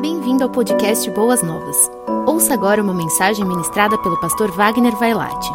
Bem-vindo ao podcast Boas Novas. Ouça agora uma mensagem ministrada pelo pastor Wagner Vailate.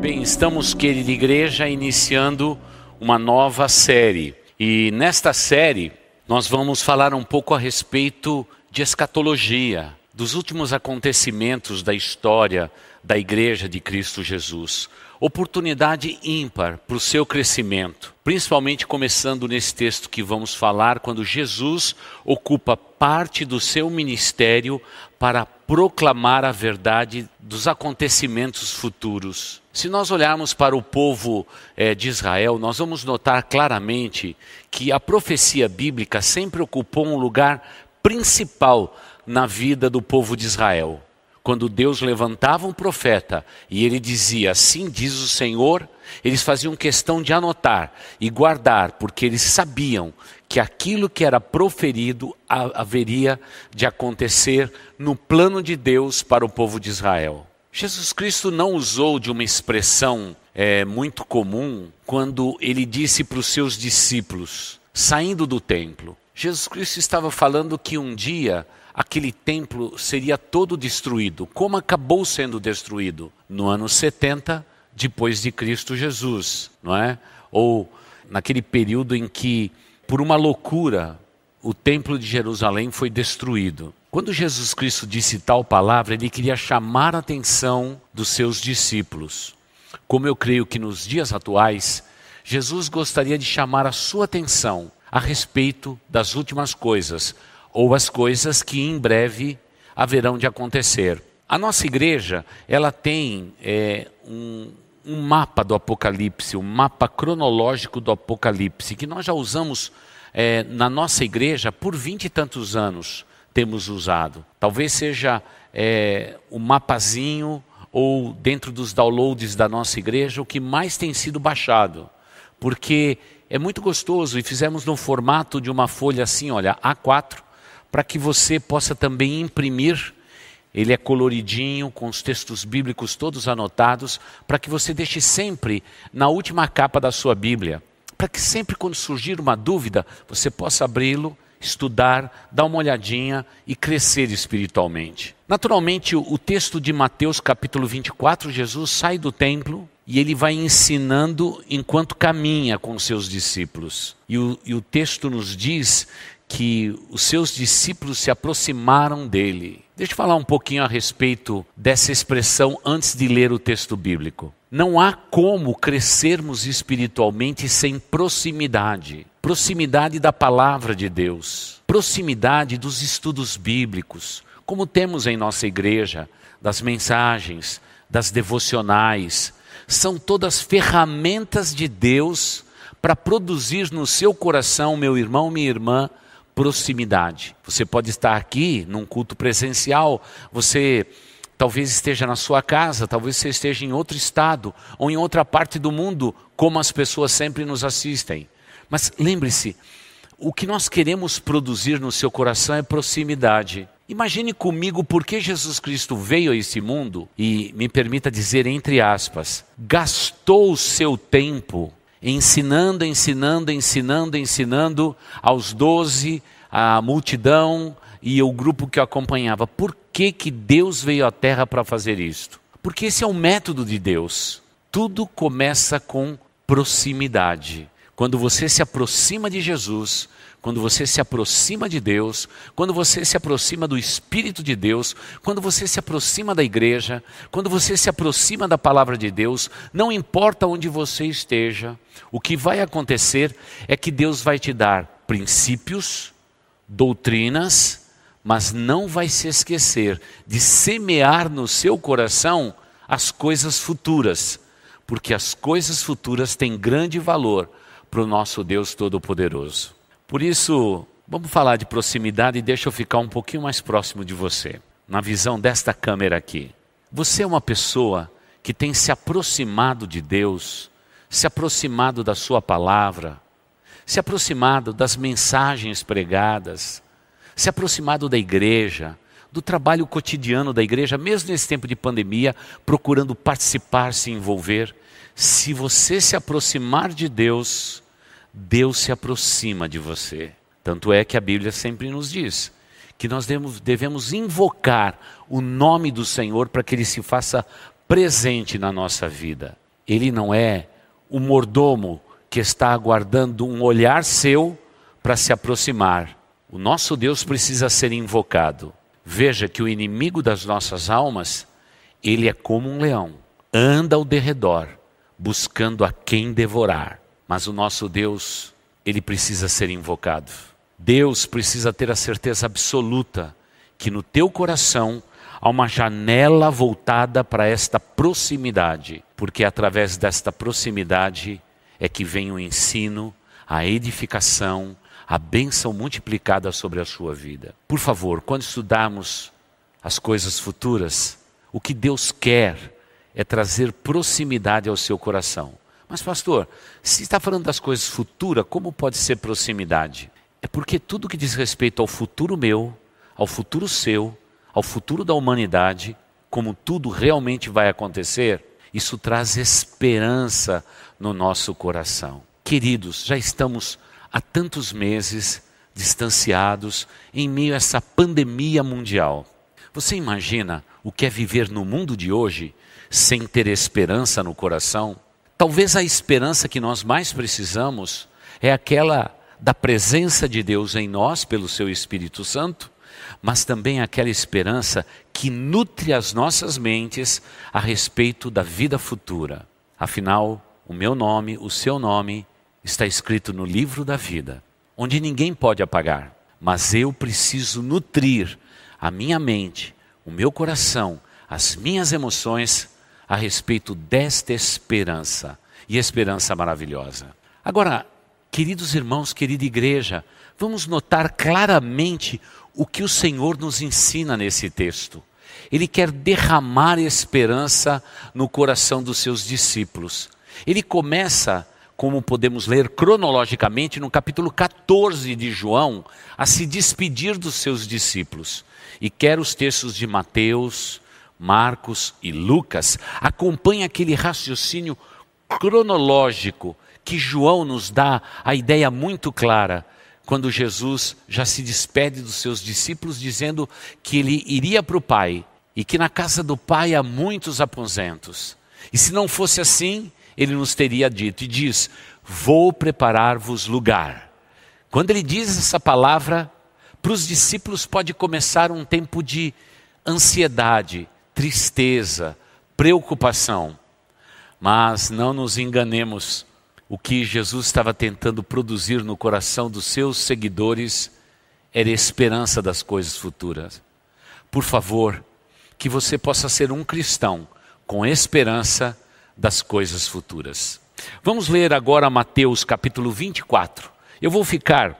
Bem, estamos, querida igreja, iniciando uma nova série. E nesta série, nós vamos falar um pouco a respeito de escatologia, dos últimos acontecimentos da história da igreja de Cristo Jesus oportunidade ímpar para o seu crescimento, principalmente começando nesse texto que vamos falar, quando Jesus ocupa parte do seu ministério para proclamar a verdade dos acontecimentos futuros. Se nós olharmos para o povo é, de Israel, nós vamos notar claramente que a profecia bíblica sempre ocupou um lugar principal na vida do povo de Israel. Quando Deus levantava um profeta e ele dizia, assim diz o Senhor, eles faziam questão de anotar e guardar, porque eles sabiam que aquilo que era proferido haveria de acontecer no plano de Deus para o povo de Israel. Jesus Cristo não usou de uma expressão é, muito comum quando ele disse para os seus discípulos, saindo do templo. Jesus Cristo estava falando que um dia aquele templo seria todo destruído, como acabou sendo destruído no ano 70 depois de Cristo Jesus, não é? Ou naquele período em que por uma loucura o templo de Jerusalém foi destruído. Quando Jesus Cristo disse tal palavra, ele queria chamar a atenção dos seus discípulos. Como eu creio que nos dias atuais, Jesus gostaria de chamar a sua atenção a respeito das últimas coisas, ou as coisas que em breve haverão de acontecer. A nossa igreja, ela tem é, um, um mapa do Apocalipse, um mapa cronológico do Apocalipse, que nós já usamos é, na nossa igreja por vinte e tantos anos temos usado. Talvez seja é, o mapazinho ou dentro dos downloads da nossa igreja o que mais tem sido baixado, porque é muito gostoso e fizemos no formato de uma folha assim, olha, A4, para que você possa também imprimir. Ele é coloridinho, com os textos bíblicos todos anotados, para que você deixe sempre na última capa da sua Bíblia. Para que sempre, quando surgir uma dúvida, você possa abri-lo, estudar, dar uma olhadinha e crescer espiritualmente. Naturalmente, o texto de Mateus capítulo 24, Jesus sai do templo e ele vai ensinando enquanto caminha com seus discípulos. E o, e o texto nos diz que os seus discípulos se aproximaram dele. Deixa eu falar um pouquinho a respeito dessa expressão antes de ler o texto bíblico. Não há como crescermos espiritualmente sem proximidade. Proximidade da palavra de Deus, proximidade dos estudos bíblicos, como temos em nossa igreja, das mensagens, das devocionais, são todas ferramentas de Deus para produzir no seu coração, meu irmão, minha irmã, proximidade. Você pode estar aqui num culto presencial, você talvez esteja na sua casa, talvez você esteja em outro estado ou em outra parte do mundo, como as pessoas sempre nos assistem. Mas lembre-se, o que nós queremos produzir no seu coração é proximidade. Imagine comigo por que Jesus Cristo veio a esse mundo e, me permita dizer entre aspas, gastou o seu tempo ensinando, ensinando, ensinando, ensinando aos doze, a multidão e o grupo que o acompanhava. Por que, que Deus veio à Terra para fazer isto? Porque esse é o método de Deus. Tudo começa com proximidade. Quando você se aproxima de Jesus, quando você se aproxima de Deus, quando você se aproxima do Espírito de Deus, quando você se aproxima da igreja, quando você se aproxima da palavra de Deus, não importa onde você esteja, o que vai acontecer é que Deus vai te dar princípios, doutrinas, mas não vai se esquecer de semear no seu coração as coisas futuras, porque as coisas futuras têm grande valor para o nosso Deus Todo-Poderoso. Por isso, vamos falar de proximidade e deixa eu ficar um pouquinho mais próximo de você, na visão desta câmera aqui. Você é uma pessoa que tem se aproximado de Deus, se aproximado da Sua palavra, se aproximado das mensagens pregadas, se aproximado da igreja, do trabalho cotidiano da igreja, mesmo nesse tempo de pandemia, procurando participar, se envolver. Se você se aproximar de Deus, Deus se aproxima de você. Tanto é que a Bíblia sempre nos diz que nós devemos invocar o nome do Senhor para que ele se faça presente na nossa vida. Ele não é o mordomo que está aguardando um olhar seu para se aproximar. O nosso Deus precisa ser invocado. Veja que o inimigo das nossas almas, ele é como um leão, anda ao derredor, buscando a quem devorar. Mas o nosso Deus, ele precisa ser invocado. Deus precisa ter a certeza absoluta que no teu coração há uma janela voltada para esta proximidade, porque através desta proximidade é que vem o ensino, a edificação, a bênção multiplicada sobre a sua vida. Por favor, quando estudarmos as coisas futuras, o que Deus quer é trazer proximidade ao seu coração. Mas, pastor, se está falando das coisas futuras, como pode ser proximidade? É porque tudo que diz respeito ao futuro meu, ao futuro seu, ao futuro da humanidade, como tudo realmente vai acontecer, isso traz esperança no nosso coração. Queridos, já estamos há tantos meses distanciados em meio a essa pandemia mundial. Você imagina o que é viver no mundo de hoje sem ter esperança no coração? Talvez a esperança que nós mais precisamos é aquela da presença de Deus em nós pelo seu Espírito Santo, mas também aquela esperança que nutre as nossas mentes a respeito da vida futura. Afinal, o meu nome, o seu nome, está escrito no livro da vida, onde ninguém pode apagar, mas eu preciso nutrir a minha mente, o meu coração, as minhas emoções a respeito desta esperança e esperança maravilhosa. Agora, Queridos irmãos, querida igreja, vamos notar claramente o que o Senhor nos ensina nesse texto. Ele quer derramar esperança no coração dos seus discípulos. Ele começa, como podemos ler cronologicamente, no capítulo 14 de João, a se despedir dos seus discípulos. E quer os textos de Mateus, Marcos e Lucas acompanhem aquele raciocínio cronológico que João nos dá a ideia muito clara quando Jesus já se despede dos seus discípulos, dizendo que ele iria para o Pai e que na casa do Pai há muitos aposentos. E se não fosse assim, ele nos teria dito, e diz: Vou preparar-vos lugar. Quando ele diz essa palavra, para os discípulos pode começar um tempo de ansiedade, tristeza, preocupação. Mas não nos enganemos, o que Jesus estava tentando produzir no coração dos seus seguidores era esperança das coisas futuras. Por favor, que você possa ser um cristão com esperança das coisas futuras. Vamos ler agora Mateus capítulo 24. Eu vou ficar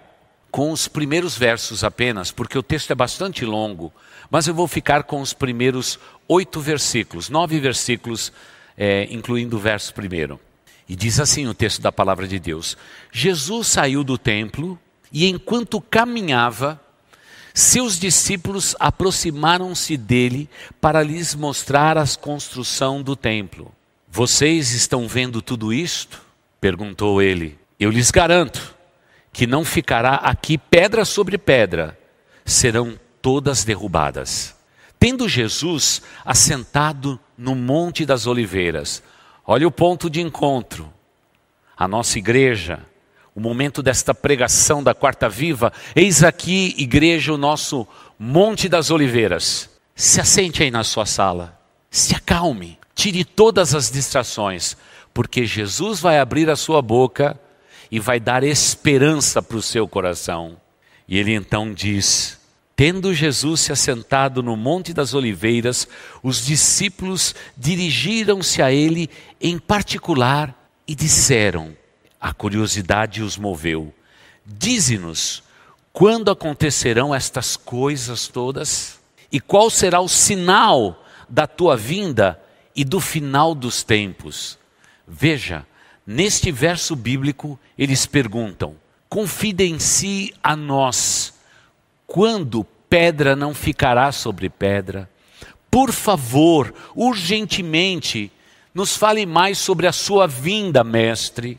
com os primeiros versos apenas, porque o texto é bastante longo, mas eu vou ficar com os primeiros oito versículos, nove versículos, é, incluindo o verso primeiro. E diz assim o texto da palavra de Deus: Jesus saiu do templo e, enquanto caminhava, seus discípulos aproximaram-se dele para lhes mostrar a construção do templo. Vocês estão vendo tudo isto? perguntou ele. Eu lhes garanto que não ficará aqui pedra sobre pedra, serão todas derrubadas. Tendo Jesus assentado no Monte das Oliveiras, Olha o ponto de encontro. A nossa igreja, o momento desta pregação da quarta viva, eis aqui, igreja, o nosso Monte das Oliveiras. Se assente aí na sua sala, se acalme, tire todas as distrações, porque Jesus vai abrir a sua boca e vai dar esperança para o seu coração. E ele então diz: Tendo Jesus se assentado no Monte das Oliveiras, os discípulos dirigiram-se a ele em particular e disseram: A curiosidade os moveu. Dize-nos, quando acontecerão estas coisas todas? E qual será o sinal da tua vinda e do final dos tempos? Veja, neste verso bíblico, eles perguntam: Confidencie a nós quando pedra não ficará sobre pedra. Por favor, urgentemente, nos fale mais sobre a sua vinda, mestre.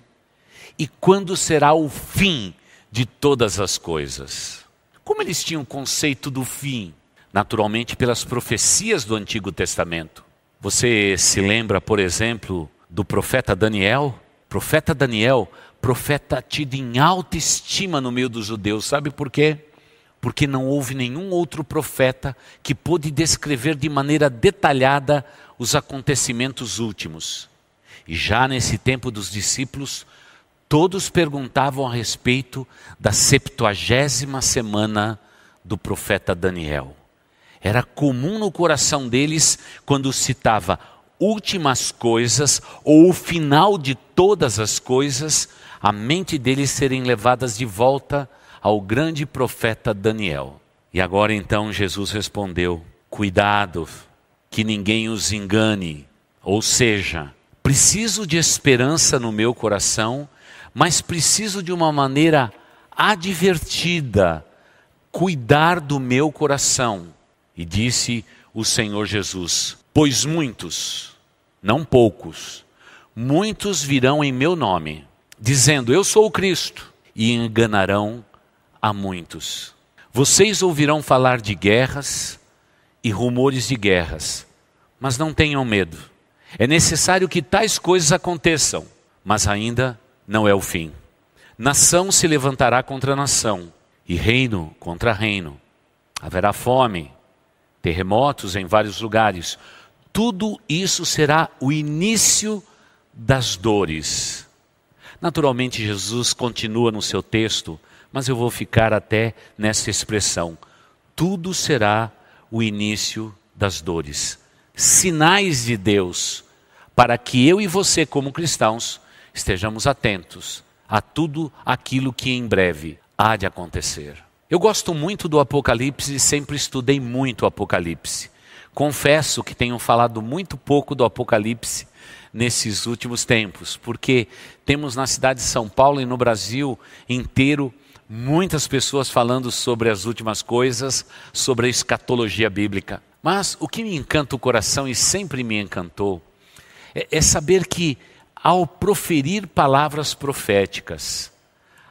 E quando será o fim de todas as coisas. Como eles tinham o conceito do fim? Naturalmente, pelas profecias do Antigo Testamento. Você se lembra, por exemplo, do profeta Daniel? Profeta Daniel, profeta tido em alta estima no meio dos judeus, sabe por quê? Porque não houve nenhum outro profeta que pôde descrever de maneira detalhada os acontecimentos últimos. E já nesse tempo dos discípulos, todos perguntavam a respeito da septuagésima semana do profeta Daniel. Era comum no coração deles, quando citava últimas coisas ou o final de todas as coisas, a mente deles serem levadas de volta ao grande profeta Daniel. E agora então Jesus respondeu: Cuidado, que ninguém os engane. Ou seja, preciso de esperança no meu coração, mas preciso de uma maneira advertida cuidar do meu coração. E disse o Senhor Jesus: Pois muitos, não poucos, muitos virão em meu nome, dizendo: Eu sou o Cristo, e enganarão a muitos. Vocês ouvirão falar de guerras e rumores de guerras, mas não tenham medo. É necessário que tais coisas aconteçam, mas ainda não é o fim. Nação se levantará contra nação, e reino contra reino. Haverá fome, terremotos em vários lugares. Tudo isso será o início das dores. Naturalmente, Jesus continua no seu texto, mas eu vou ficar até nessa expressão. Tudo será o início das dores. Sinais de Deus para que eu e você, como cristãos, estejamos atentos a tudo aquilo que em breve há de acontecer. Eu gosto muito do Apocalipse e sempre estudei muito o Apocalipse. Confesso que tenho falado muito pouco do Apocalipse nesses últimos tempos, porque temos na cidade de São Paulo e no Brasil inteiro muitas pessoas falando sobre as últimas coisas, sobre a escatologia bíblica. Mas o que me encanta o coração e sempre me encantou é, é saber que ao proferir palavras proféticas,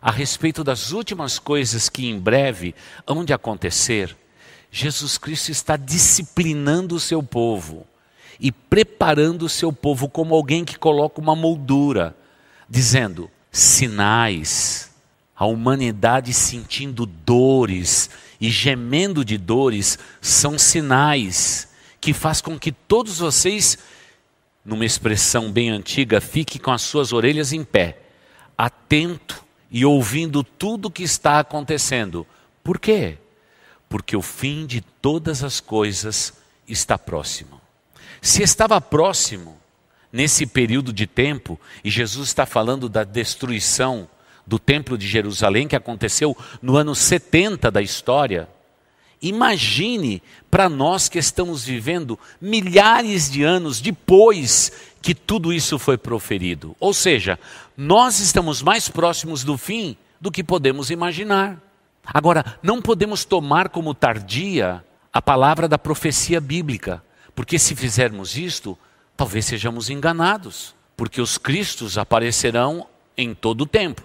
a respeito das últimas coisas que em breve hão de acontecer, Jesus Cristo está disciplinando o seu povo e preparando o seu povo como alguém que coloca uma moldura, dizendo: sinais, a humanidade sentindo dores e gemendo de dores são sinais que faz com que todos vocês, numa expressão bem antiga, fiquem com as suas orelhas em pé, atento e ouvindo tudo o que está acontecendo. Por quê? Porque o fim de todas as coisas está próximo. Se estava próximo nesse período de tempo, e Jesus está falando da destruição do Templo de Jerusalém, que aconteceu no ano 70 da história, Imagine para nós que estamos vivendo milhares de anos depois que tudo isso foi proferido. Ou seja, nós estamos mais próximos do fim do que podemos imaginar. Agora, não podemos tomar como tardia a palavra da profecia bíblica, porque se fizermos isto, talvez sejamos enganados, porque os cristos aparecerão em todo o tempo.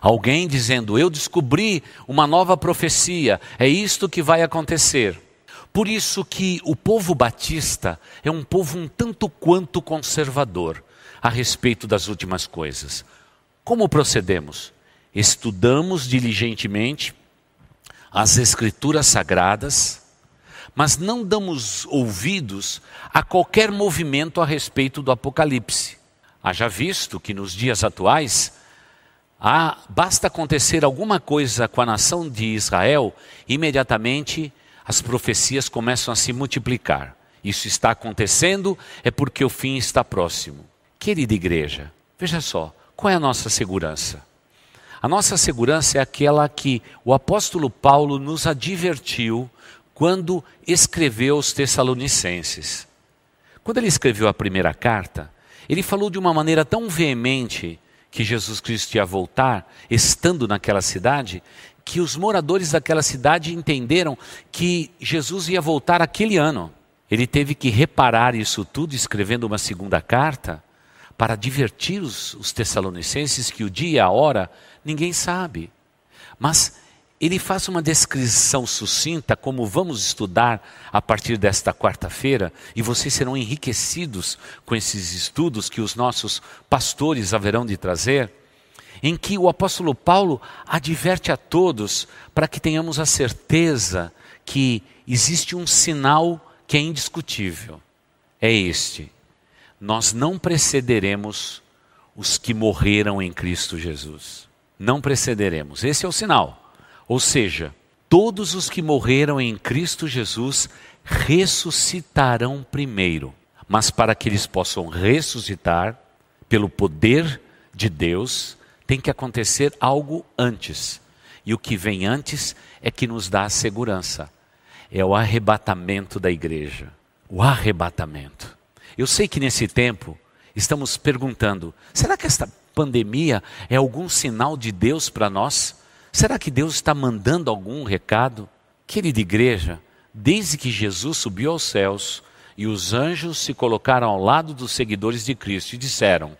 Alguém dizendo: Eu descobri uma nova profecia, é isto que vai acontecer. Por isso que o povo batista é um povo um tanto quanto conservador a respeito das últimas coisas. Como procedemos? Estudamos diligentemente as escrituras sagradas, mas não damos ouvidos a qualquer movimento a respeito do Apocalipse. Haja visto que nos dias atuais ah, basta acontecer alguma coisa com a nação de Israel, imediatamente as profecias começam a se multiplicar. Isso está acontecendo é porque o fim está próximo. Querida igreja, veja só, qual é a nossa segurança? A nossa segurança é aquela que o apóstolo Paulo nos advertiu quando escreveu os Tessalonicenses. Quando ele escreveu a primeira carta, ele falou de uma maneira tão veemente que Jesus Cristo ia voltar, estando naquela cidade, que os moradores daquela cidade entenderam que Jesus ia voltar aquele ano. Ele teve que reparar isso tudo, escrevendo uma segunda carta, para divertir os, os tessalonicenses que o dia e a hora ninguém sabe. Mas ele faz uma descrição sucinta, como vamos estudar a partir desta quarta-feira, e vocês serão enriquecidos com esses estudos que os nossos pastores haverão de trazer, em que o apóstolo Paulo adverte a todos para que tenhamos a certeza que existe um sinal que é indiscutível. É este: nós não precederemos os que morreram em Cristo Jesus. Não precederemos. Esse é o sinal. Ou seja, todos os que morreram em Cristo Jesus ressuscitarão primeiro. Mas para que eles possam ressuscitar, pelo poder de Deus, tem que acontecer algo antes. E o que vem antes é que nos dá a segurança. É o arrebatamento da igreja. O arrebatamento. Eu sei que nesse tempo estamos perguntando: será que esta pandemia é algum sinal de Deus para nós? Será que Deus está mandando algum recado? Querida igreja, desde que Jesus subiu aos céus e os anjos se colocaram ao lado dos seguidores de Cristo e disseram: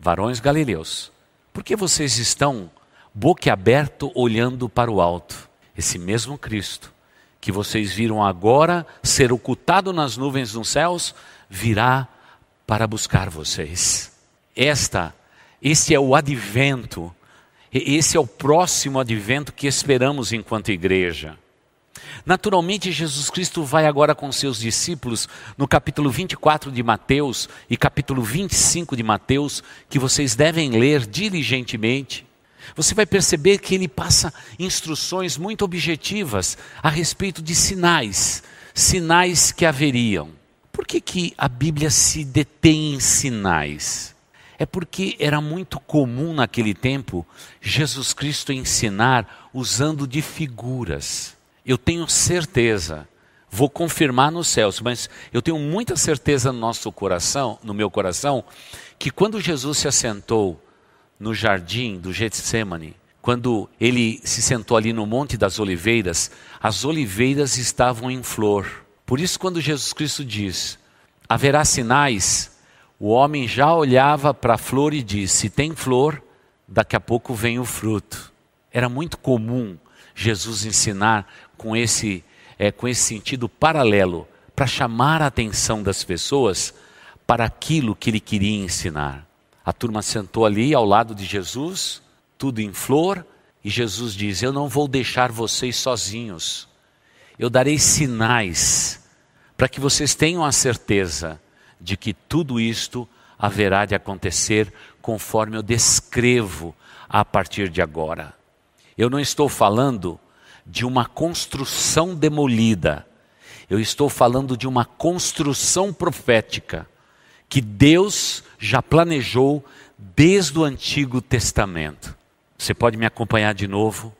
Varões galileus, por que vocês estão boquiaberto olhando para o alto? Esse mesmo Cristo que vocês viram agora ser ocultado nas nuvens dos céus virá para buscar vocês. Esta, este é o advento esse é o próximo advento que esperamos enquanto igreja. Naturalmente, Jesus Cristo vai agora com seus discípulos no capítulo 24 de Mateus e capítulo 25 de Mateus, que vocês devem ler diligentemente. Você vai perceber que ele passa instruções muito objetivas a respeito de sinais, sinais que haveriam. Por que, que a Bíblia se detém em sinais? É porque era muito comum naquele tempo Jesus Cristo ensinar usando de figuras. Eu tenho certeza, vou confirmar nos céus, mas eu tenho muita certeza no nosso coração, no meu coração, que quando Jesus se assentou no jardim do Getsemane, quando ele se sentou ali no Monte das Oliveiras, as oliveiras estavam em flor. Por isso, quando Jesus Cristo diz: haverá sinais o homem já olhava para a flor e disse: se tem flor, daqui a pouco vem o fruto. Era muito comum Jesus ensinar com esse, é, com esse sentido paralelo, para chamar a atenção das pessoas para aquilo que ele queria ensinar. A turma sentou ali ao lado de Jesus, tudo em flor, e Jesus diz: Eu não vou deixar vocês sozinhos, eu darei sinais para que vocês tenham a certeza de que tudo isto haverá de acontecer conforme eu descrevo a partir de agora. Eu não estou falando de uma construção demolida, eu estou falando de uma construção profética que Deus já planejou desde o Antigo Testamento. Você pode me acompanhar de novo?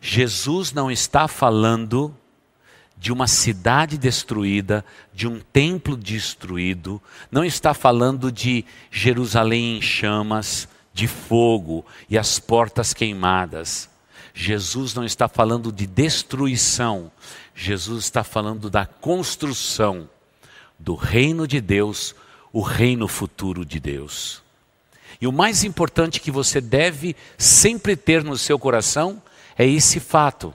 Jesus não está falando de uma cidade destruída, de um templo destruído, não está falando de Jerusalém em chamas, de fogo e as portas queimadas. Jesus não está falando de destruição, Jesus está falando da construção do reino de Deus, o reino futuro de Deus. E o mais importante que você deve sempre ter no seu coração é esse fato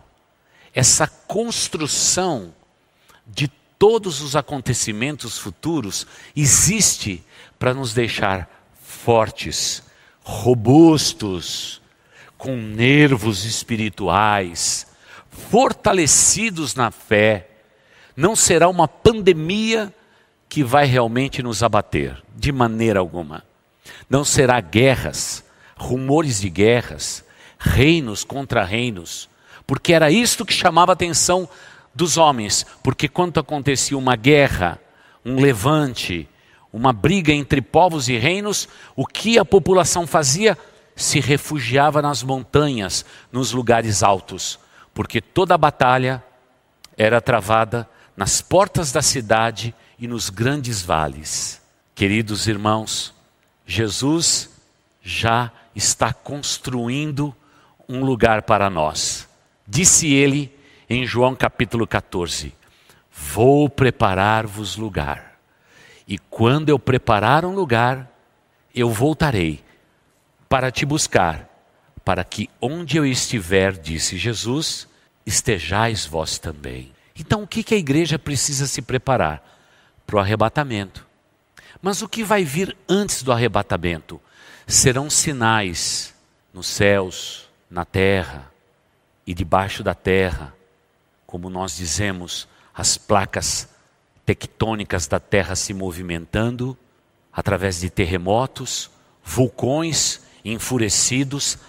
essa construção de todos os acontecimentos futuros existe para nos deixar fortes, robustos, com nervos espirituais, fortalecidos na fé. Não será uma pandemia que vai realmente nos abater, de maneira alguma. Não será guerras, rumores de guerras, reinos contra reinos porque era isto que chamava a atenção dos homens, porque quando acontecia uma guerra, um levante, uma briga entre povos e reinos, o que a população fazia? Se refugiava nas montanhas, nos lugares altos, porque toda a batalha era travada nas portas da cidade e nos grandes vales. Queridos irmãos, Jesus já está construindo um lugar para nós. Disse ele em João capítulo 14: Vou preparar-vos lugar, e quando eu preparar um lugar, eu voltarei para te buscar, para que onde eu estiver, disse Jesus, estejais vós também. Então, o que, que a igreja precisa se preparar? Para o arrebatamento. Mas o que vai vir antes do arrebatamento? Serão sinais nos céus, na terra e debaixo da terra, como nós dizemos, as placas tectônicas da terra se movimentando através de terremotos, vulcões enfurecidos,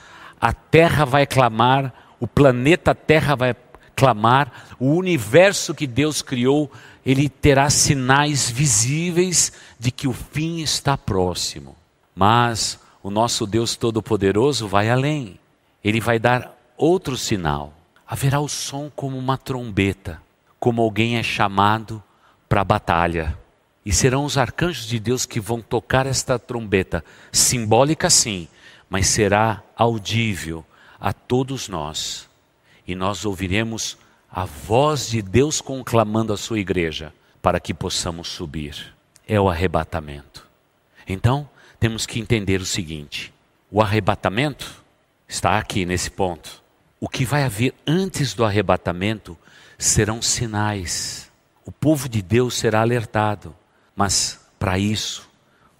a terra vai clamar, o planeta Terra vai clamar, o universo que Deus criou, ele terá sinais visíveis de que o fim está próximo. Mas o nosso Deus Todo-Poderoso vai além. Ele vai dar outro sinal. Haverá o som como uma trombeta, como alguém é chamado para a batalha. E serão os arcanjos de Deus que vão tocar esta trombeta, simbólica sim, mas será audível a todos nós. E nós ouviremos a voz de Deus conclamando a sua igreja para que possamos subir. É o arrebatamento. Então, temos que entender o seguinte: o arrebatamento está aqui nesse ponto. O que vai haver antes do arrebatamento serão sinais. O povo de Deus será alertado, mas para isso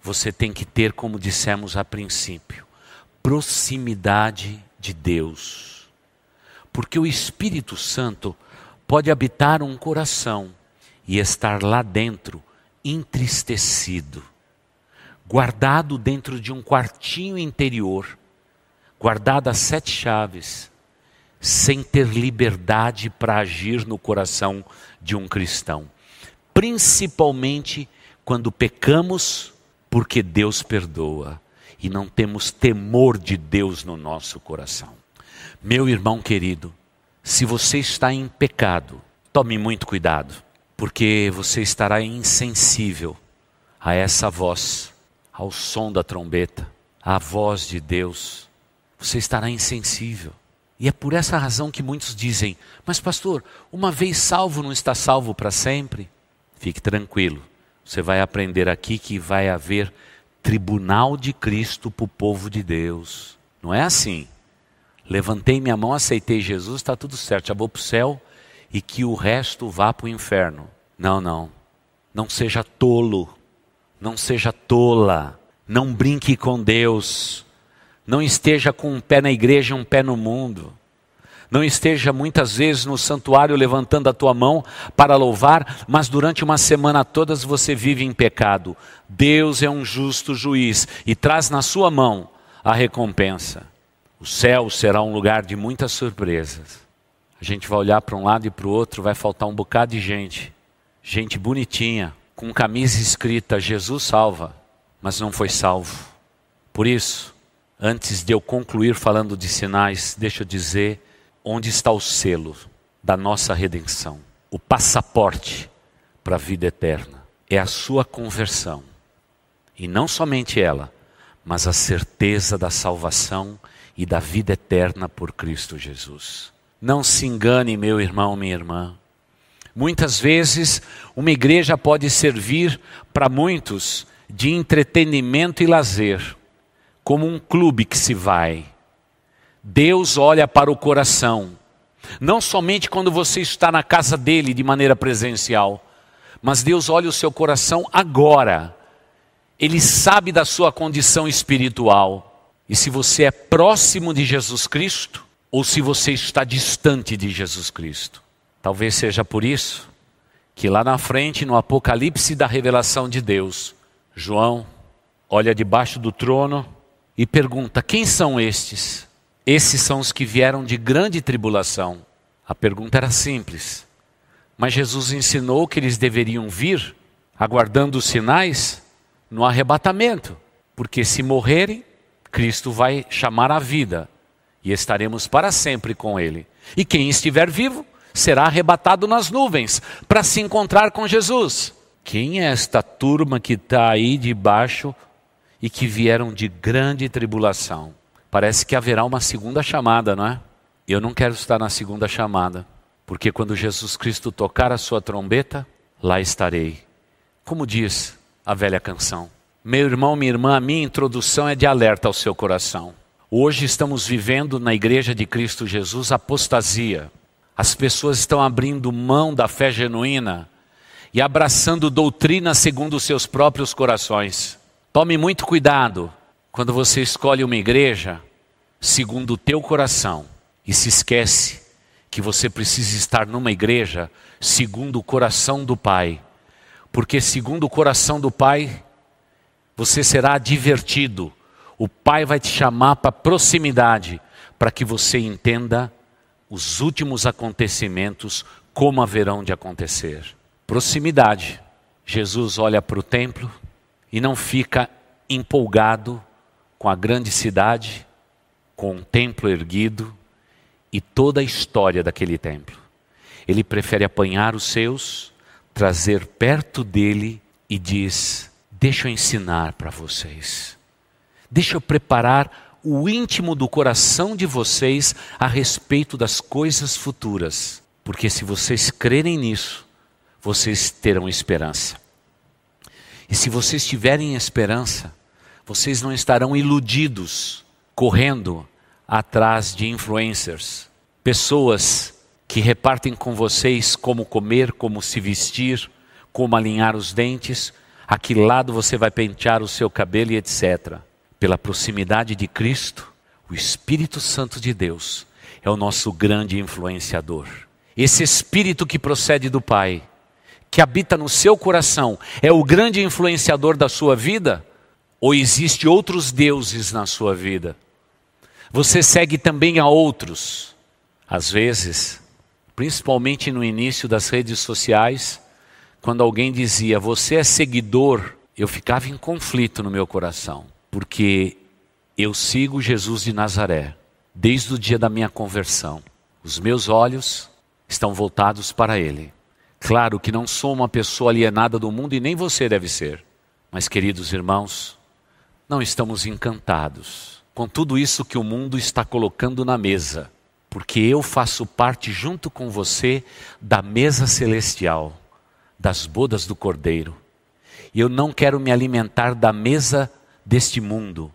você tem que ter, como dissemos a princípio, proximidade de Deus. Porque o Espírito Santo pode habitar um coração e estar lá dentro entristecido, guardado dentro de um quartinho interior, guardado a sete chaves, sem ter liberdade para agir no coração de um cristão. Principalmente quando pecamos, porque Deus perdoa e não temos temor de Deus no nosso coração. Meu irmão querido, se você está em pecado, tome muito cuidado, porque você estará insensível a essa voz, ao som da trombeta, à voz de Deus. Você estará insensível. E é por essa razão que muitos dizem: Mas, pastor, uma vez salvo não está salvo para sempre? Fique tranquilo, você vai aprender aqui que vai haver tribunal de Cristo para o povo de Deus. Não é assim. Levantei minha mão, aceitei Jesus, está tudo certo, já vou para o céu e que o resto vá para o inferno. Não, não. Não seja tolo. Não seja tola. Não brinque com Deus. Não esteja com um pé na igreja e um pé no mundo. Não esteja muitas vezes no santuário levantando a tua mão para louvar, mas durante uma semana todas você vive em pecado. Deus é um justo juiz e traz na sua mão a recompensa. O céu será um lugar de muitas surpresas. A gente vai olhar para um lado e para o outro, vai faltar um bocado de gente. Gente bonitinha, com camisa escrita Jesus salva, mas não foi salvo. Por isso, antes de eu concluir falando de sinais, deixa eu dizer onde está o selo da nossa redenção, o passaporte para a vida eterna. É a sua conversão. E não somente ela, mas a certeza da salvação e da vida eterna por Cristo Jesus. Não se engane, meu irmão, minha irmã. Muitas vezes, uma igreja pode servir para muitos de entretenimento e lazer, como um clube que se vai, Deus olha para o coração, não somente quando você está na casa dele de maneira presencial, mas Deus olha o seu coração agora. Ele sabe da sua condição espiritual. E se você é próximo de Jesus Cristo, ou se você está distante de Jesus Cristo. Talvez seja por isso que lá na frente, no Apocalipse da revelação de Deus, João olha debaixo do trono e pergunta: Quem são estes? Esses são os que vieram de grande tribulação. A pergunta era simples. Mas Jesus ensinou que eles deveriam vir aguardando os sinais no arrebatamento, porque se morrerem, Cristo vai chamar a vida e estaremos para sempre com Ele. E quem estiver vivo será arrebatado nas nuvens para se encontrar com Jesus. Quem é esta turma que está aí debaixo e que vieram de grande tribulação? parece que haverá uma segunda chamada, não é? Eu não quero estar na segunda chamada, porque quando Jesus Cristo tocar a sua trombeta, lá estarei. Como diz a velha canção. Meu irmão, minha irmã, a minha introdução é de alerta ao seu coração. Hoje estamos vivendo na igreja de Cristo Jesus apostasia. As pessoas estão abrindo mão da fé genuína e abraçando doutrina segundo os seus próprios corações. Tome muito cuidado quando você escolhe uma igreja segundo o teu coração e se esquece que você precisa estar numa igreja segundo o coração do Pai. Porque segundo o coração do Pai, você será divertido. O Pai vai te chamar para proximidade, para que você entenda os últimos acontecimentos como haverão de acontecer. Proximidade. Jesus olha para o templo e não fica empolgado com a grande cidade, com o templo erguido e toda a história daquele templo. Ele prefere apanhar os seus, trazer perto dele e diz: Deixa eu ensinar para vocês. Deixa eu preparar o íntimo do coração de vocês a respeito das coisas futuras. Porque se vocês crerem nisso, vocês terão esperança. E se vocês tiverem esperança, vocês não estarão iludidos, correndo atrás de influencers, pessoas que repartem com vocês como comer, como se vestir, como alinhar os dentes, a que lado você vai pentear o seu cabelo e etc pela proximidade de Cristo, o Espírito Santo de Deus é o nosso grande influenciador. Esse Espírito que procede do Pai, que habita no seu coração, é o grande influenciador da sua vida? Ou existe outros deuses na sua vida? Você segue também a outros. Às vezes, principalmente no início das redes sociais, quando alguém dizia, você é seguidor, eu ficava em conflito no meu coração porque eu sigo Jesus de Nazaré desde o dia da minha conversão. Os meus olhos estão voltados para Ele. Claro que não sou uma pessoa alienada do mundo e nem você deve ser. Mas, queridos irmãos, não estamos encantados com tudo isso que o mundo está colocando na mesa, porque eu faço parte, junto com você, da mesa celestial, das bodas do Cordeiro. E eu não quero me alimentar da mesa deste mundo,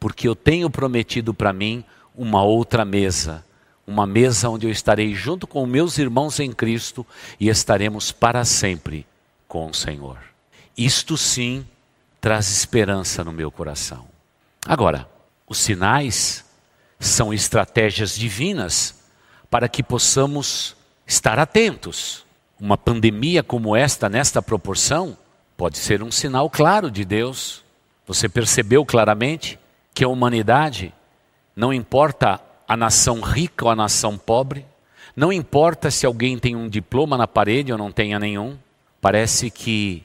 porque eu tenho prometido para mim uma outra mesa, uma mesa onde eu estarei junto com meus irmãos em Cristo e estaremos para sempre com o Senhor. Isto sim traz esperança no meu coração. Agora, os sinais são estratégias divinas para que possamos estar atentos. Uma pandemia como esta, nesta proporção, pode ser um sinal claro de Deus você percebeu claramente que a humanidade, não importa a nação rica ou a nação pobre, não importa se alguém tem um diploma na parede ou não tenha nenhum, parece que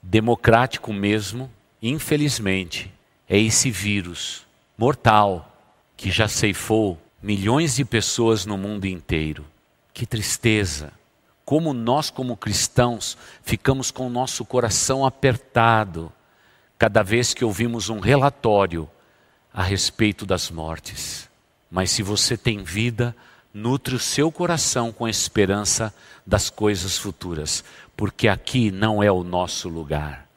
democrático mesmo, infelizmente, é esse vírus mortal que já ceifou milhões de pessoas no mundo inteiro. Que tristeza! Como nós, como cristãos, ficamos com o nosso coração apertado cada vez que ouvimos um relatório a respeito das mortes. Mas se você tem vida, nutre o seu coração com a esperança das coisas futuras, porque aqui não é o nosso lugar.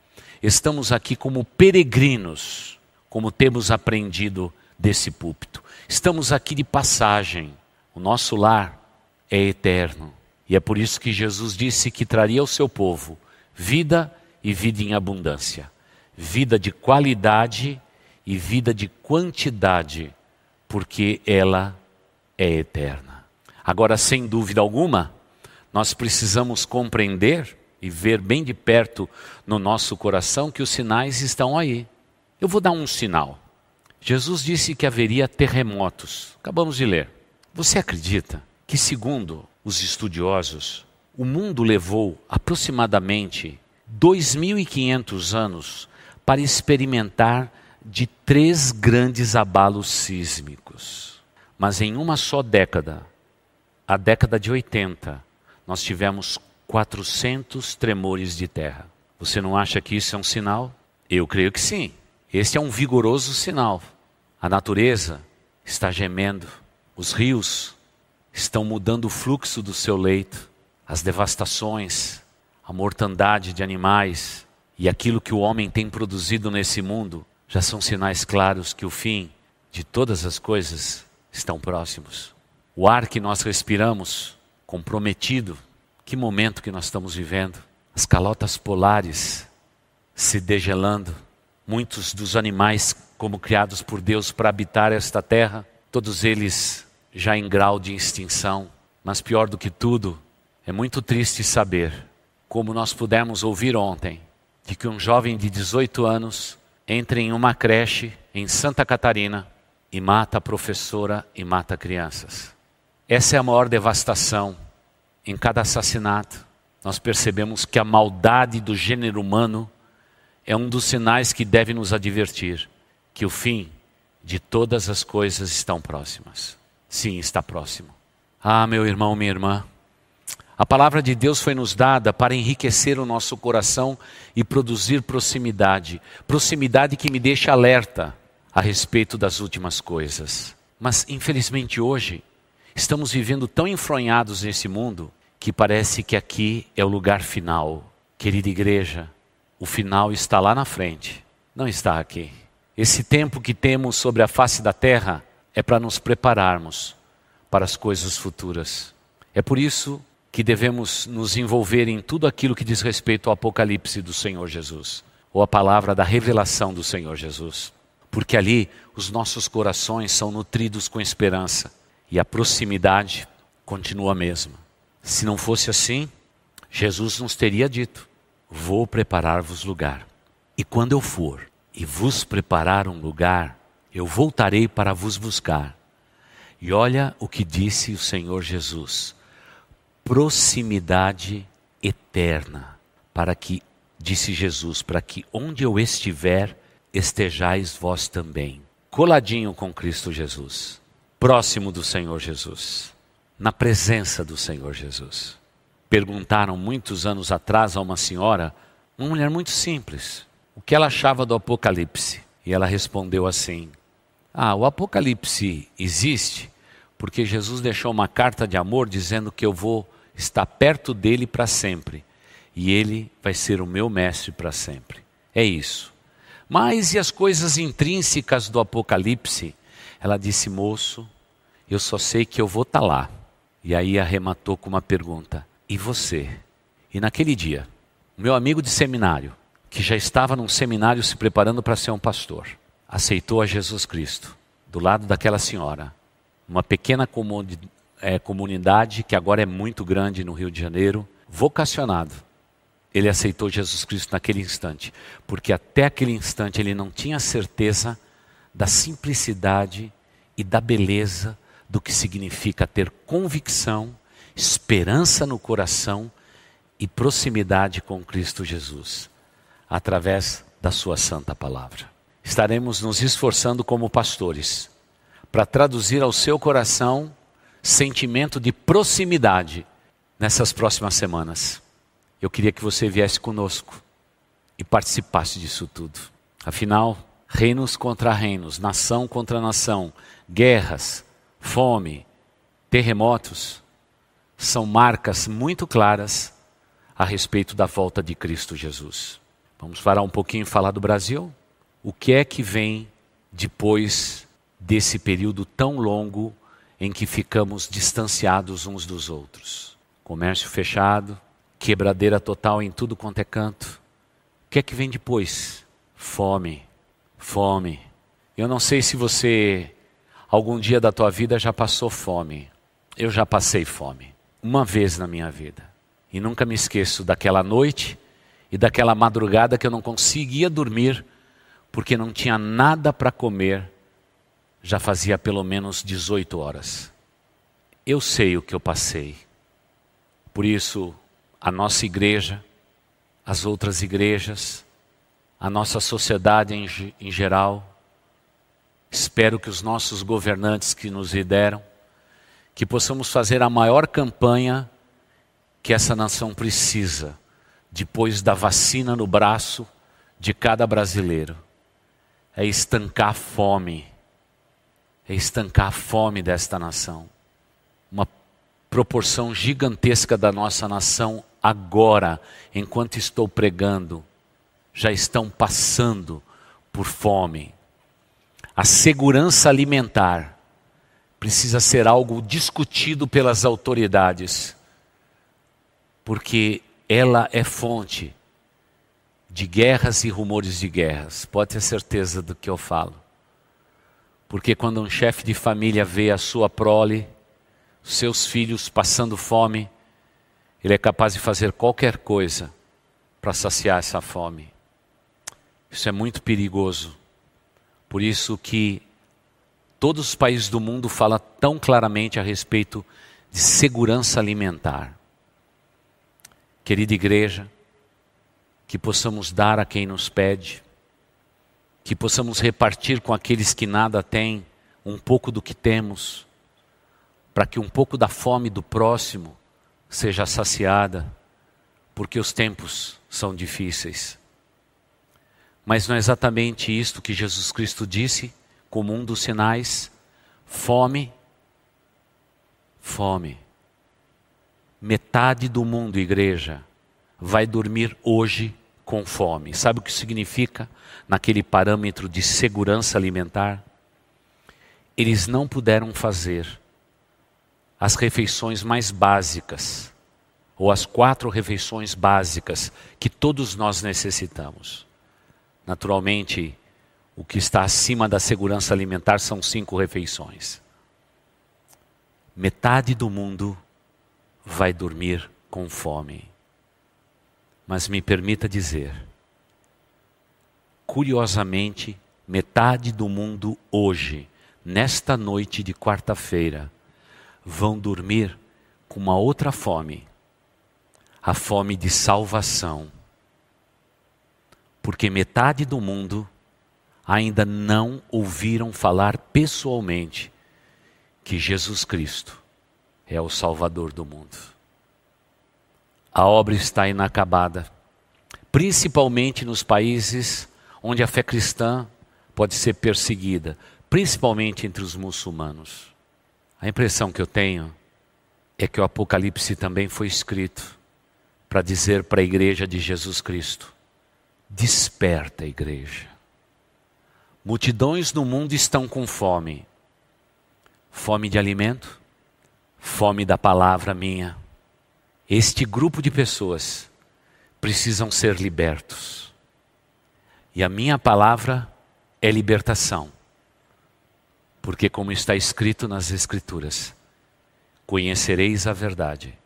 Estamos aqui como peregrinos, como temos aprendido desse púlpito. Estamos aqui de passagem. O nosso lar é eterno. E é por isso que Jesus disse que traria ao seu povo vida e vida em abundância vida de qualidade e vida de quantidade, porque ela é eterna. Agora, sem dúvida alguma, nós precisamos compreender e ver bem de perto no nosso coração que os sinais estão aí. Eu vou dar um sinal. Jesus disse que haveria terremotos. Acabamos de ler. Você acredita que, segundo os estudiosos, o mundo levou aproximadamente 2.500 anos para experimentar de três grandes abalos sísmicos. Mas em uma só década, a década de 80, nós tivemos 400 tremores de terra. Você não acha que isso é um sinal? Eu creio que sim. Este é um vigoroso sinal. A natureza está gemendo, os rios estão mudando o fluxo do seu leito, as devastações, a mortandade de animais, e aquilo que o homem tem produzido nesse mundo já são sinais claros que o fim de todas as coisas estão próximos. O ar que nós respiramos, comprometido, que momento que nós estamos vivendo. As calotas polares se degelando, muitos dos animais como criados por Deus para habitar esta terra, todos eles já em grau de extinção. Mas pior do que tudo, é muito triste saber, como nós pudemos ouvir ontem, de que um jovem de 18 anos entra em uma creche em Santa Catarina e mata a professora e mata crianças. Essa é a maior devastação. Em cada assassinato, nós percebemos que a maldade do gênero humano é um dos sinais que deve nos advertir que o fim de todas as coisas estão próximas. Sim, está próximo. Ah, meu irmão, minha irmã, a palavra de Deus foi nos dada para enriquecer o nosso coração e produzir proximidade. Proximidade que me deixa alerta a respeito das últimas coisas. Mas, infelizmente, hoje, estamos vivendo tão enfronhados nesse mundo que parece que aqui é o lugar final. Querida igreja, o final está lá na frente, não está aqui. Esse tempo que temos sobre a face da terra é para nos prepararmos para as coisas futuras. É por isso que devemos nos envolver em tudo aquilo que diz respeito ao Apocalipse do Senhor Jesus, ou a palavra da revelação do Senhor Jesus. Porque ali os nossos corações são nutridos com esperança e a proximidade continua a mesma. Se não fosse assim, Jesus nos teria dito: Vou preparar-vos lugar. E quando eu for, e vos preparar um lugar, eu voltarei para vos buscar. E olha o que disse o Senhor Jesus: proximidade eterna, para que, disse Jesus, para que onde eu estiver, estejais vós também. Coladinho com Cristo Jesus, próximo do Senhor Jesus, na presença do Senhor Jesus. Perguntaram muitos anos atrás a uma senhora, uma mulher muito simples, o que ela achava do Apocalipse. E ela respondeu assim: Ah, o Apocalipse existe porque Jesus deixou uma carta de amor dizendo que eu vou estar perto dele para sempre e ele vai ser o meu mestre para sempre. É isso. Mas e as coisas intrínsecas do Apocalipse? Ela disse, moço, eu só sei que eu vou estar tá lá. E aí arrematou com uma pergunta: E você? E naquele dia, meu amigo de seminário, que já estava num seminário se preparando para ser um pastor, aceitou a Jesus Cristo, do lado daquela senhora, uma pequena é, comunidade que agora é muito grande no Rio de Janeiro, vocacionado. Ele aceitou Jesus Cristo naquele instante, porque até aquele instante ele não tinha certeza da simplicidade e da beleza do que significa ter convicção, esperança no coração e proximidade com Cristo Jesus através da Sua Santa Palavra. Estaremos nos esforçando como pastores para traduzir ao seu coração sentimento de proximidade nessas próximas semanas. Eu queria que você viesse conosco e participasse disso tudo. Afinal, reinos contra reinos, nação contra nação, guerras, fome, terremotos, são marcas muito claras a respeito da volta de Cristo Jesus. Vamos parar um pouquinho e falar do Brasil? O que é que vem depois desse período tão longo em que ficamos distanciados uns dos outros? Comércio fechado, quebradeira total em tudo quanto é canto. O que é que vem depois? Fome, fome. Eu não sei se você algum dia da tua vida já passou fome. Eu já passei fome, uma vez na minha vida. E nunca me esqueço daquela noite e daquela madrugada que eu não conseguia dormir porque não tinha nada para comer, já fazia pelo menos 18 horas. Eu sei o que eu passei. Por isso, a nossa igreja, as outras igrejas, a nossa sociedade em, em geral, espero que os nossos governantes que nos lideram, que possamos fazer a maior campanha que essa nação precisa depois da vacina no braço de cada brasileiro, é estancar a fome, é estancar a fome desta nação. Uma proporção gigantesca da nossa nação agora, enquanto estou pregando, já estão passando por fome. a segurança alimentar precisa ser algo discutido pelas autoridades, porque ela é fonte de guerras e rumores de guerras. Pode ter certeza do que eu falo. Porque quando um chefe de família vê a sua prole, seus filhos passando fome, ele é capaz de fazer qualquer coisa para saciar essa fome. Isso é muito perigoso. Por isso que todos os países do mundo falam tão claramente a respeito de segurança alimentar. Querida igreja, que possamos dar a quem nos pede, que possamos repartir com aqueles que nada têm um pouco do que temos, para que um pouco da fome do próximo seja saciada, porque os tempos são difíceis. Mas não é exatamente isto que Jesus Cristo disse como um dos sinais? Fome, fome. Metade do mundo, igreja, vai dormir hoje com fome. Sabe o que significa naquele parâmetro de segurança alimentar? Eles não puderam fazer as refeições mais básicas, ou as quatro refeições básicas que todos nós necessitamos. Naturalmente, o que está acima da segurança alimentar são cinco refeições. Metade do mundo vai dormir com fome. Mas me permita dizer, curiosamente, metade do mundo hoje, nesta noite de quarta-feira, vão dormir com uma outra fome, a fome de salvação. Porque metade do mundo ainda não ouviram falar pessoalmente que Jesus Cristo é o Salvador do mundo. A obra está inacabada, principalmente nos países onde a fé cristã pode ser perseguida, principalmente entre os muçulmanos. A impressão que eu tenho é que o Apocalipse também foi escrito para dizer para a igreja de Jesus Cristo: desperta, igreja. Multidões no mundo estão com fome. Fome de alimento, fome da palavra minha. Este grupo de pessoas precisam ser libertos. E a minha palavra é libertação. Porque, como está escrito nas Escrituras, conhecereis a verdade,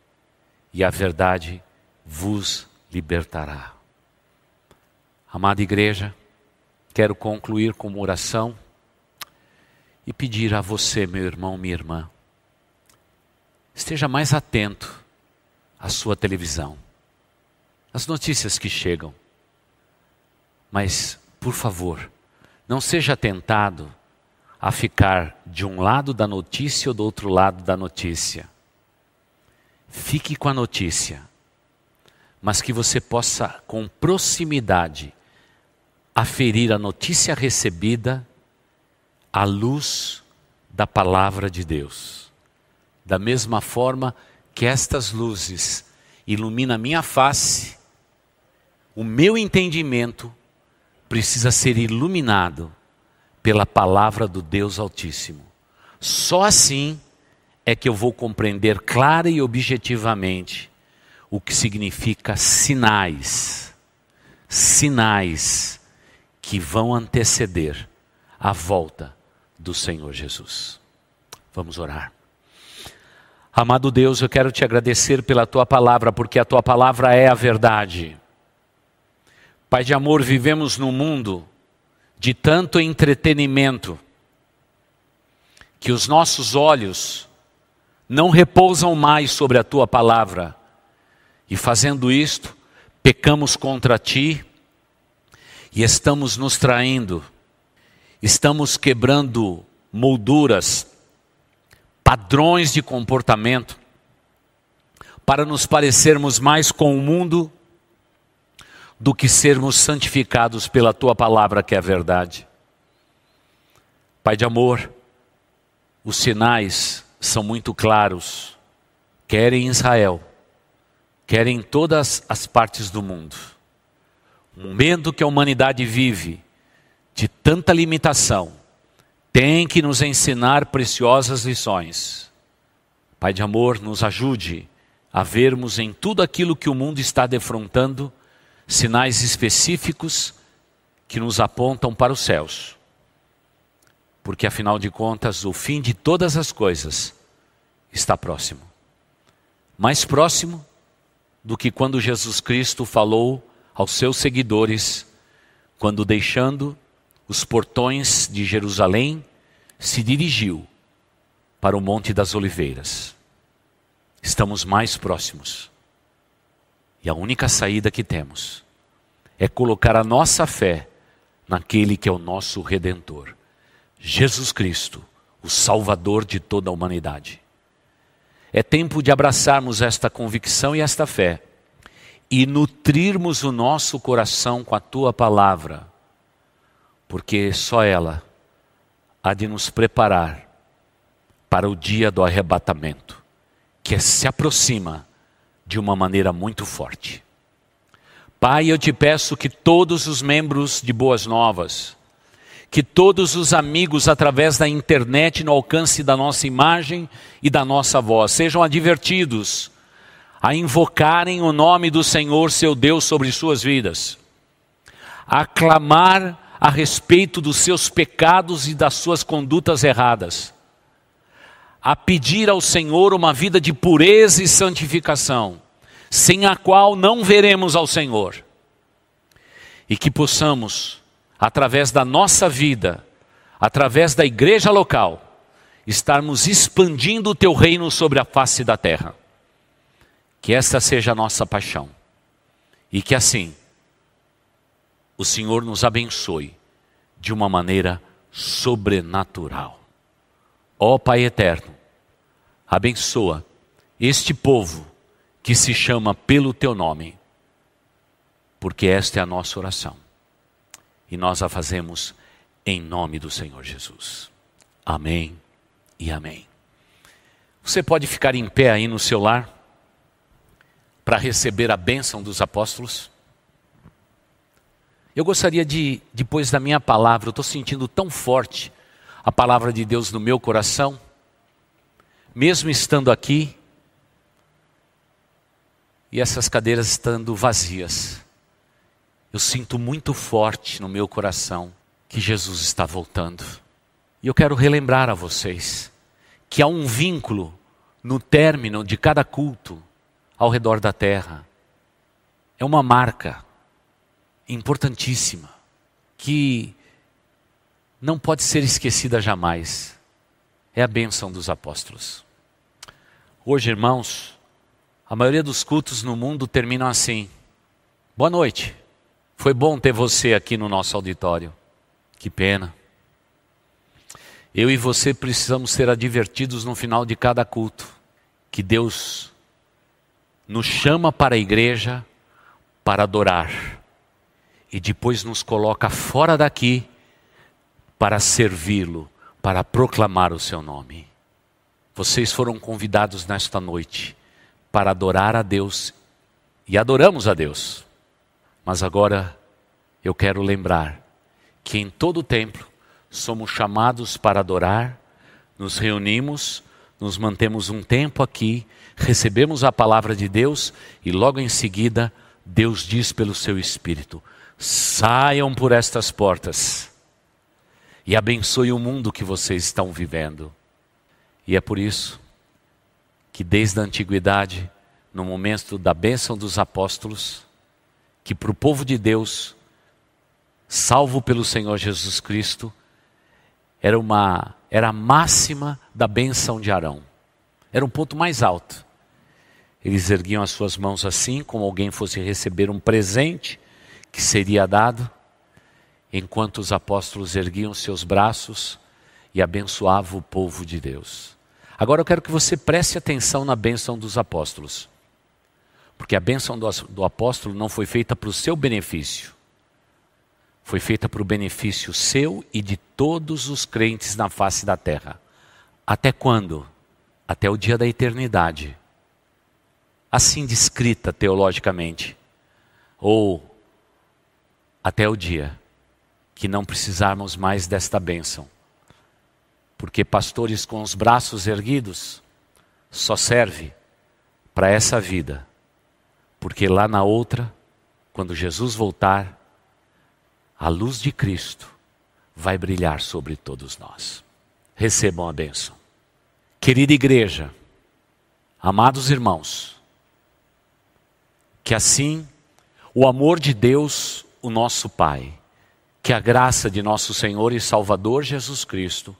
e a verdade vos libertará. Amada igreja, quero concluir com uma oração e pedir a você, meu irmão, minha irmã, esteja mais atento à sua televisão, às notícias que chegam. Mas, por favor, não seja tentado a ficar de um lado da notícia ou do outro lado da notícia. Fique com a notícia, mas que você possa, com proximidade, aferir a notícia recebida à luz da palavra de Deus. Da mesma forma que estas luzes iluminam a minha face, o meu entendimento precisa ser iluminado pela palavra do Deus Altíssimo. Só assim é que eu vou compreender clara e objetivamente o que significa sinais. Sinais que vão anteceder a volta do Senhor Jesus. Vamos orar. Amado Deus, eu quero te agradecer pela tua palavra, porque a tua palavra é a verdade. Pai de amor, vivemos num mundo de tanto entretenimento, que os nossos olhos não repousam mais sobre a tua palavra, e fazendo isto, pecamos contra ti e estamos nos traindo, estamos quebrando molduras, padrões de comportamento, para nos parecermos mais com o mundo do que sermos santificados pela tua palavra, que é a verdade. Pai de amor, os sinais são muito claros, quer em Israel, quer em todas as partes do mundo. O momento que a humanidade vive de tanta limitação, tem que nos ensinar preciosas lições. Pai de amor, nos ajude a vermos em tudo aquilo que o mundo está defrontando sinais específicos que nos apontam para os céus. Porque afinal de contas, o fim de todas as coisas está próximo. Mais próximo do que quando Jesus Cristo falou aos seus seguidores, quando deixando os portões de Jerusalém, se dirigiu para o Monte das Oliveiras. Estamos mais próximos. E a única saída que temos é colocar a nossa fé naquele que é o nosso redentor, Jesus Cristo, o Salvador de toda a humanidade. É tempo de abraçarmos esta convicção e esta fé e nutrirmos o nosso coração com a tua palavra, porque só ela há de nos preparar para o dia do arrebatamento, que se aproxima de uma maneira muito forte. Pai, eu te peço que todos os membros de Boas Novas, que todos os amigos através da internet no alcance da nossa imagem e da nossa voz sejam advertidos a invocarem o nome do Senhor seu Deus sobre suas vidas, a clamar a respeito dos seus pecados e das suas condutas erradas, a pedir ao Senhor uma vida de pureza e santificação sem a qual não veremos ao Senhor. E que possamos, através da nossa vida, através da igreja local, estarmos expandindo o teu reino sobre a face da terra. Que essa seja a nossa paixão. E que assim o Senhor nos abençoe de uma maneira sobrenatural. Ó Pai eterno, abençoa este povo que se chama pelo teu nome, porque esta é a nossa oração. E nós a fazemos em nome do Senhor Jesus. Amém e amém. Você pode ficar em pé aí no seu lar para receber a bênção dos apóstolos? Eu gostaria de, depois da minha palavra, eu estou sentindo tão forte a palavra de Deus no meu coração, mesmo estando aqui, e essas cadeiras estando vazias. Eu sinto muito forte no meu coração que Jesus está voltando. E eu quero relembrar a vocês que há um vínculo no término de cada culto ao redor da terra. É uma marca importantíssima que não pode ser esquecida jamais. É a bênção dos apóstolos. Hoje, irmãos, a maioria dos cultos no mundo terminam assim. Boa noite. Foi bom ter você aqui no nosso auditório. Que pena. Eu e você precisamos ser advertidos no final de cada culto que Deus nos chama para a igreja para adorar e depois nos coloca fora daqui para servi-lo, para proclamar o seu nome. Vocês foram convidados nesta noite para adorar a Deus e adoramos a Deus. Mas agora eu quero lembrar que em todo o templo somos chamados para adorar, nos reunimos, nos mantemos um tempo aqui, recebemos a palavra de Deus e logo em seguida Deus diz pelo seu Espírito: saiam por estas portas e abençoe o mundo que vocês estão vivendo. E é por isso que desde a antiguidade, no momento da bênção dos apóstolos, que para o povo de Deus, salvo pelo Senhor Jesus Cristo, era uma era a máxima da bênção de Arão. Era um ponto mais alto. Eles erguiam as suas mãos assim, como alguém fosse receber um presente que seria dado, enquanto os apóstolos erguiam seus braços e abençoavam o povo de Deus. Agora eu quero que você preste atenção na bênção dos apóstolos. Porque a bênção do, do apóstolo não foi feita para o seu benefício. Foi feita para o benefício seu e de todos os crentes na face da terra. Até quando? Até o dia da eternidade. Assim descrita teologicamente. Ou até o dia que não precisarmos mais desta bênção Porque pastores com os braços erguidos só serve para essa vida. Porque lá na outra, quando Jesus voltar, a luz de Cristo vai brilhar sobre todos nós. Recebam a bênção. Querida igreja, amados irmãos, que assim o amor de Deus, o nosso Pai, que a graça de nosso Senhor e Salvador Jesus Cristo,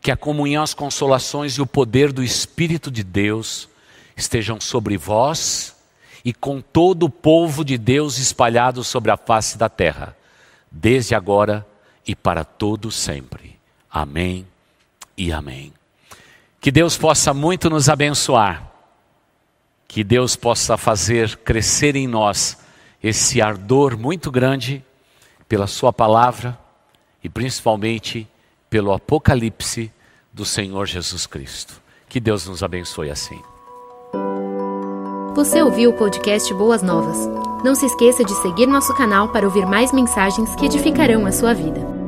que a comunhão, as consolações e o poder do Espírito de Deus estejam sobre vós e com todo o povo de Deus espalhado sobre a face da terra, desde agora e para todo sempre. Amém e amém. Que Deus possa muito nos abençoar. Que Deus possa fazer crescer em nós esse ardor muito grande pela Sua palavra e principalmente pelo Apocalipse do Senhor Jesus Cristo. Que Deus nos abençoe assim. Você ouviu o podcast Boas Novas? Não se esqueça de seguir nosso canal para ouvir mais mensagens que edificarão a sua vida.